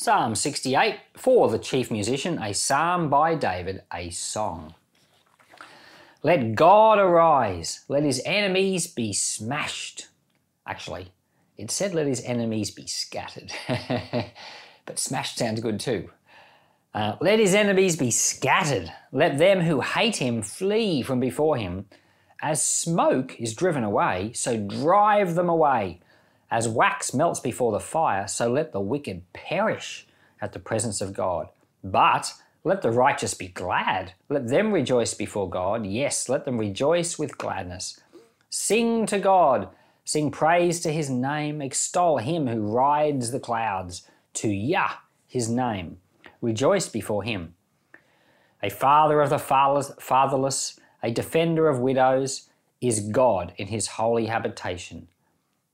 Psalm 68 for the chief musician, a psalm by David, a song. Let God arise, let his enemies be smashed. Actually, it said let his enemies be scattered, but smashed sounds good too. Uh, let his enemies be scattered, let them who hate him flee from before him. As smoke is driven away, so drive them away. As wax melts before the fire, so let the wicked perish at the presence of God. But let the righteous be glad. Let them rejoice before God. Yes, let them rejoice with gladness. Sing to God. Sing praise to his name. Extol him who rides the clouds. To Yah, his name. Rejoice before him. A father of the fatherless, a defender of widows, is God in his holy habitation.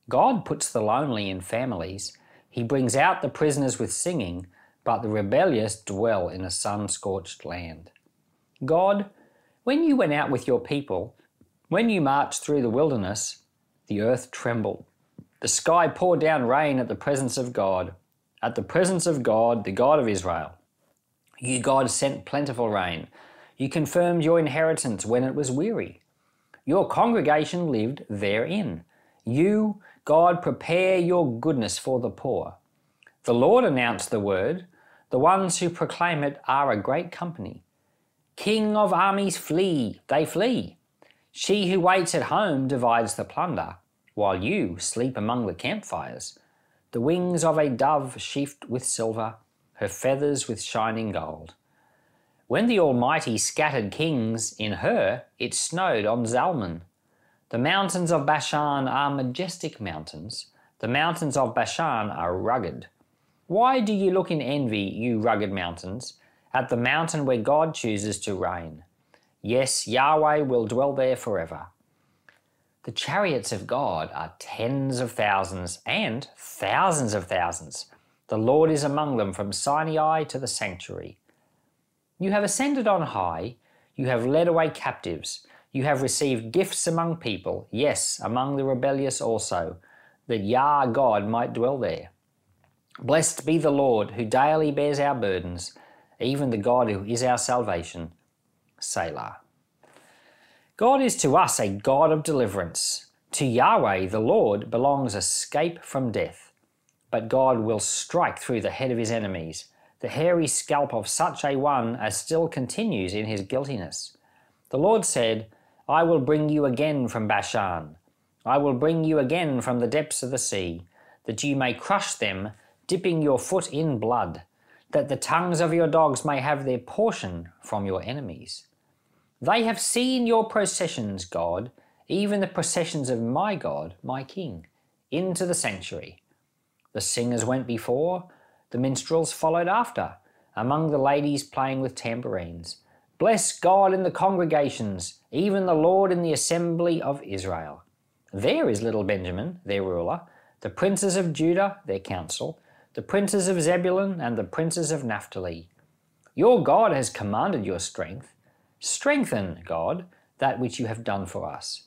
God puts the lonely in families. He brings out the prisoners with singing, but the rebellious dwell in a sun scorched land. God, when you went out with your people, when you marched through the wilderness, the earth trembled. The sky poured down rain at the presence of God, at the presence of God, the God of Israel. You, God, sent plentiful rain. You confirmed your inheritance when it was weary. Your congregation lived therein. You, God, prepare your goodness for the poor. The Lord announced the word. The ones who proclaim it are a great company. King of armies flee, they flee. She who waits at home divides the plunder, while you sleep among the campfires. The wings of a dove sheathed with silver, her feathers with shining gold. When the Almighty scattered kings in her, it snowed on Zalmon. The mountains of Bashan are majestic mountains. The mountains of Bashan are rugged. Why do you look in envy, you rugged mountains, at the mountain where God chooses to reign? Yes, Yahweh will dwell there forever. The chariots of God are tens of thousands and thousands of thousands. The Lord is among them from Sinai to the sanctuary. You have ascended on high, you have led away captives, you have received gifts among people, yes, among the rebellious also, that Yah God might dwell there. Blessed be the Lord, who daily bears our burdens, even the God who is our salvation. Selah. God is to us a God of deliverance. To Yahweh, the Lord, belongs escape from death. But God will strike through the head of his enemies, the hairy scalp of such a one as still continues in his guiltiness. The Lord said, I will bring you again from Bashan. I will bring you again from the depths of the sea, that you may crush them, dipping your foot in blood, that the tongues of your dogs may have their portion from your enemies. They have seen your processions, God, even the processions of my God, my King, into the sanctuary. The singers went before, the minstrels followed after, among the ladies playing with tambourines. Bless God in the congregations, even the Lord in the assembly of Israel. There is little Benjamin, their ruler, the princes of Judah, their council, the princes of Zebulun, and the princes of Naphtali. Your God has commanded your strength. Strengthen, God, that which you have done for us.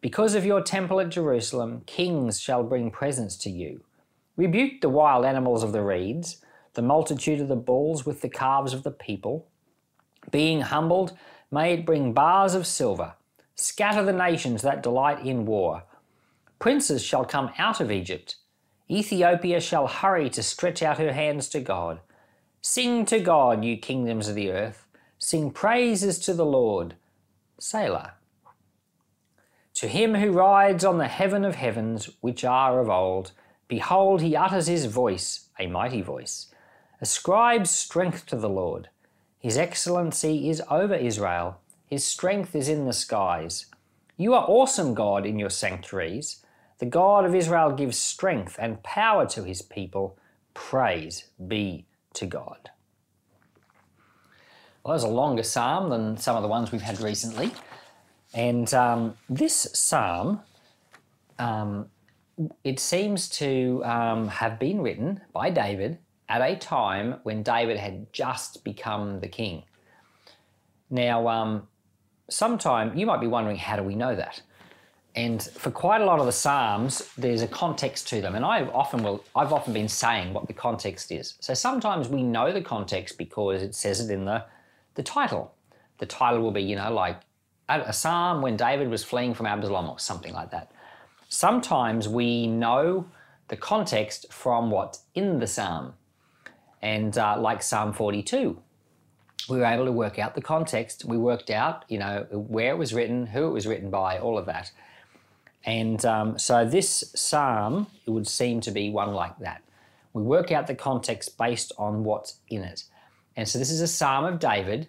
Because of your temple at Jerusalem, kings shall bring presents to you. Rebuke the wild animals of the reeds, the multitude of the bulls with the calves of the people being humbled, may it bring bars of silver. Scatter the nations that delight in war. Princes shall come out of Egypt. Ethiopia shall hurry to stretch out her hands to God. Sing to God, you kingdoms of the earth. Sing praises to the Lord. Selah. To him who rides on the heaven of heavens, which are of old, behold, he utters his voice, a mighty voice. Ascribe strength to the Lord. His excellency is over Israel. His strength is in the skies. You are awesome, God, in your sanctuaries. The God of Israel gives strength and power to his people. Praise be to God. Well, that was a longer psalm than some of the ones we've had recently. And um, this psalm, um, it seems to um, have been written by David at a time when David had just become the king. Now, um, sometime you might be wondering, how do we know that? and for quite a lot of the Psalms, there's a context to them. And I've often will I've often been saying what the context is. So sometimes we know the context because it says it in the, the title. The title will be, you know, like a psalm when David was fleeing from Absalom or something like that. Sometimes we know the context from what's in the psalm. And uh, like Psalm 42, we were able to work out the context. We worked out, you know, where it was written, who it was written by, all of that. And um, so this psalm, it would seem to be one like that. We work out the context based on what's in it. And so this is a psalm of David,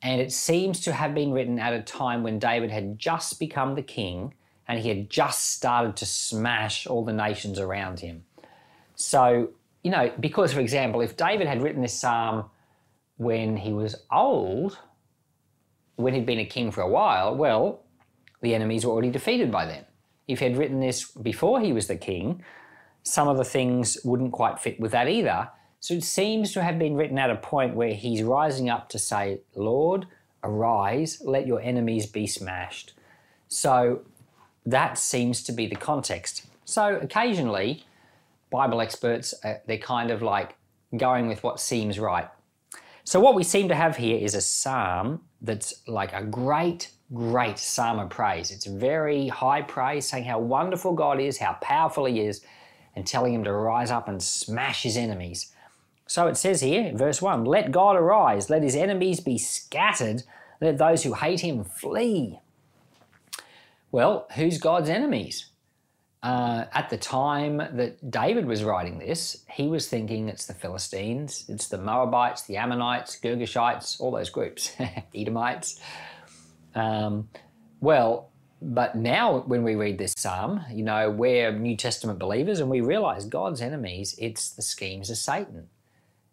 and it seems to have been written at a time when David had just become the king and he had just started to smash all the nations around him. So, you know, because, for example, if David had written this psalm when he was old, when he'd been a king for a while, well, the enemies were already defeated by then. If he had written this before he was the king, some of the things wouldn't quite fit with that either. So it seems to have been written at a point where he's rising up to say, Lord, arise, let your enemies be smashed. So that seems to be the context. So occasionally, Bible experts, uh, they're kind of like going with what seems right. So, what we seem to have here is a psalm that's like a great, great psalm of praise. It's very high praise, saying how wonderful God is, how powerful He is, and telling Him to rise up and smash His enemies. So it says here, verse 1 Let God arise, let His enemies be scattered, let those who hate Him flee. Well, who's God's enemies? Uh, at the time that David was writing this, he was thinking it's the Philistines, it's the Moabites, the Ammonites, Girgashites, all those groups, Edomites. Um, well, but now when we read this psalm, you know, we're New Testament believers and we realize God's enemies, it's the schemes of Satan.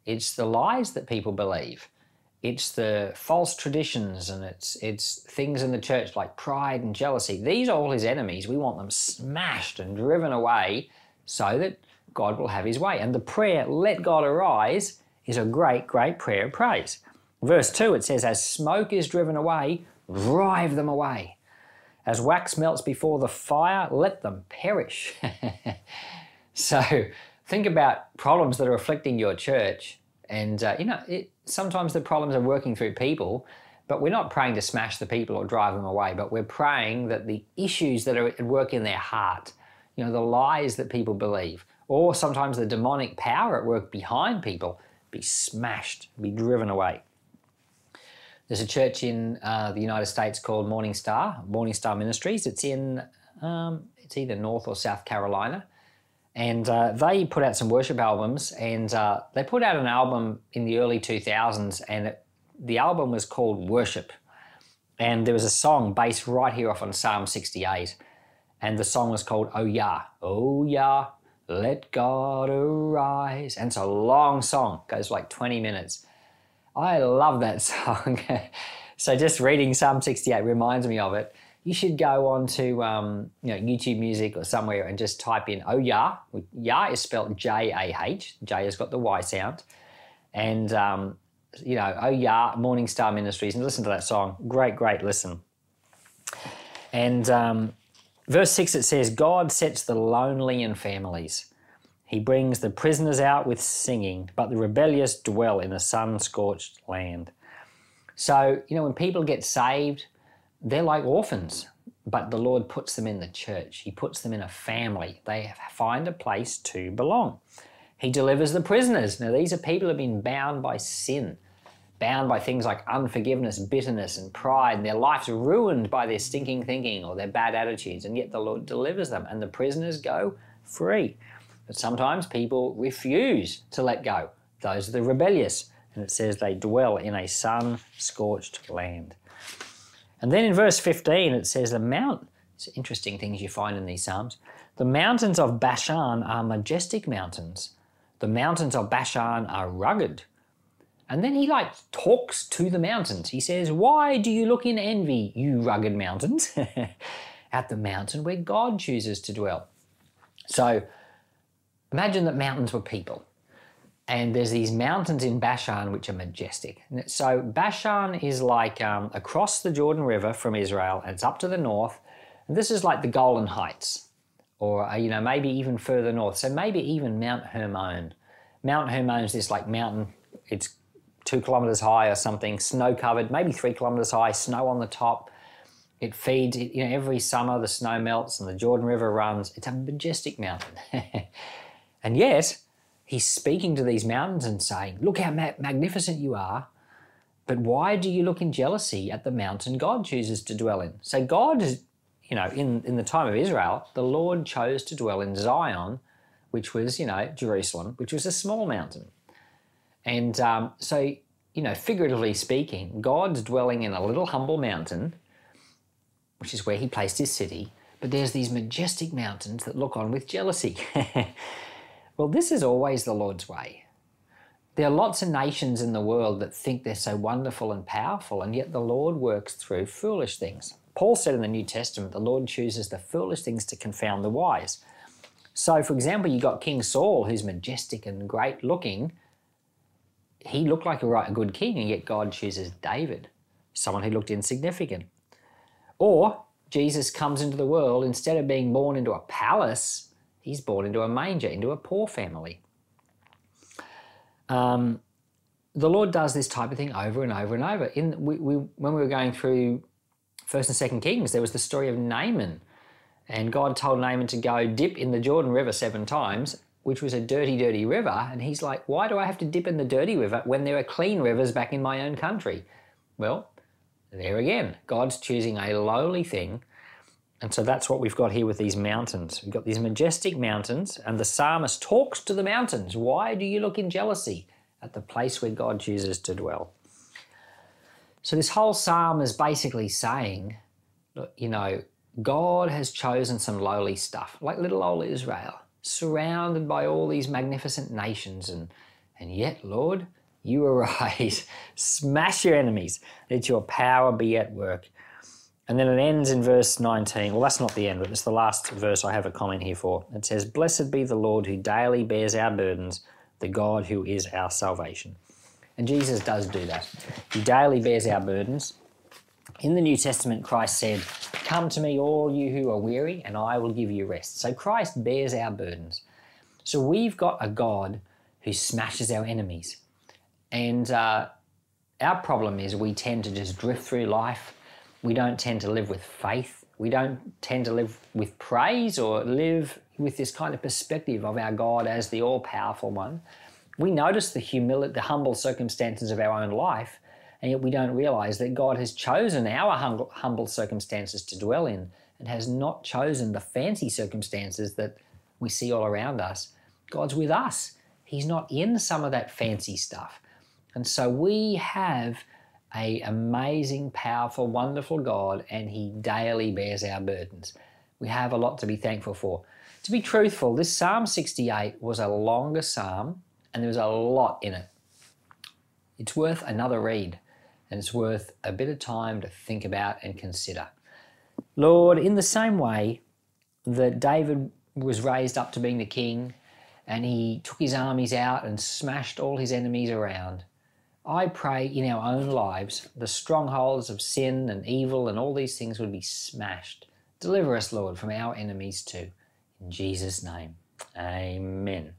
It's the lies that people believe it's the false traditions and it's it's things in the church like pride and jealousy. These are all his enemies. We want them smashed and driven away so that god will have his way. And the prayer let god arise is a great great prayer of praise. Verse 2 it says as smoke is driven away drive them away. As wax melts before the fire let them perish. So think about problems that are afflicting your church and uh, you know it, sometimes the problems are working through people, but we're not praying to smash the people or drive them away, but we're praying that the issues that are at work in their heart, you know, the lies that people believe, or sometimes the demonic power at work behind people, be smashed, be driven away. There's a church in uh, the United States called Morning Star, Morning Star Ministries. It's in, um, it's either North or South Carolina and uh, they put out some worship albums and uh, they put out an album in the early 2000s and it, the album was called worship. And there was a song based right here off on psalm 68 and the song was called oh yeah oh yeah let god arise. And it's a long song goes like 20 minutes. I love that song. So just reading psalm 68 reminds me of it you should go on to um, you know YouTube Music or somewhere and just type in "Oh Yah." Yah is spelled J A H. J has got the Y sound, and um, you know "Oh Yah" Morning Star Ministries and listen to that song. Great, great listen. And um, verse six it says, "God sets the lonely in families." He brings the prisoners out with singing, but the rebellious dwell in a sun scorched land. So, you know, when people get saved, they're like orphans, but the Lord puts them in the church. He puts them in a family. They find a place to belong. He delivers the prisoners. Now, these are people who have been bound by sin, bound by things like unforgiveness, bitterness, and pride. And their lives ruined by their stinking thinking or their bad attitudes, and yet the Lord delivers them, and the prisoners go free. But sometimes people refuse to let go. Those are the rebellious. And it says they dwell in a sun scorched land. And then in verse 15, it says, The mount, it's interesting things you find in these Psalms. The mountains of Bashan are majestic mountains. The mountains of Bashan are rugged. And then he like talks to the mountains. He says, Why do you look in envy, you rugged mountains? At the mountain where God chooses to dwell. So imagine that mountains were people and there's these mountains in Bashan which are majestic. So Bashan is like um, across the Jordan River from Israel, and it's up to the north. And this is like the Golan Heights, or uh, you know maybe even further north. So maybe even Mount Hermon. Mount Hermon is this like mountain. It's two kilometers high or something, snow covered, maybe three kilometers high, snow on the top. It feeds, you know, every summer the snow melts and the Jordan River runs. It's a majestic mountain. and yet, he's speaking to these mountains and saying, Look how ma- magnificent you are. But why do you look in jealousy at the mountain God chooses to dwell in? So, God you know, in, in the time of Israel, the Lord chose to dwell in Zion, which was, you know, Jerusalem, which was a small mountain. And um, so, you know, figuratively speaking, God's dwelling in a little humble mountain, which is where he placed his city, but there's these majestic mountains that look on with jealousy. well, this is always the Lord's way. There are lots of nations in the world that think they're so wonderful and powerful, and yet the Lord works through foolish things. Paul said in the New Testament, the Lord chooses the foolish things to confound the wise. So, for example, you got King Saul, who's majestic and great looking, he looked like a, right, a good king, and yet God chooses David, someone who looked insignificant. Or Jesus comes into the world, instead of being born into a palace, he's born into a manger, into a poor family. Um, the Lord does this type of thing over and over and over. In we, we, when we were going through First and Second Kings, there was the story of Naaman, and God told Naaman to go dip in the Jordan River seven times, which was a dirty, dirty river. And he's like, why do I have to dip in the dirty river when there are clean rivers back in my own country? Well, there again, God's choosing a lowly thing. And so that's what we've got here with these mountains. We've got these majestic mountains, and the psalmist talks to the mountains. Why do you look in jealousy at the place where God chooses to dwell? So, this whole psalm is basically saying, you know, God has chosen some lowly stuff, like little old Israel surrounded by all these magnificent nations. And, and yet, Lord, you arise, smash your enemies, let your power be at work. And then it ends in verse 19. Well, that's not the end, but it's the last verse I have a comment here for. It says, Blessed be the Lord who daily bears our burdens, the God who is our salvation. And Jesus does do that. He daily bears our burdens. In the New Testament, Christ said, Come to me, all you who are weary, and I will give you rest. So Christ bears our burdens. So we've got a God who smashes our enemies. And uh, our problem is we tend to just drift through life. We don't tend to live with faith. We don't tend to live with praise or live with this kind of perspective of our God as the all powerful one. We notice the humility, the humble circumstances of our own life, and yet we don't realize that God has chosen our humble, humble circumstances to dwell in and has not chosen the fancy circumstances that we see all around us. God's with us. He's not in some of that fancy stuff. And so we have a amazing, powerful, wonderful God and he daily bears our burdens. We have a lot to be thankful for. To be truthful, this Psalm 68 was a longer psalm and there was a lot in it. It's worth another read and it's worth a bit of time to think about and consider. Lord, in the same way that David was raised up to being the king and he took his armies out and smashed all his enemies around, I pray in our own lives the strongholds of sin and evil and all these things would be smashed. Deliver us, Lord, from our enemies too. In Jesus' name, amen.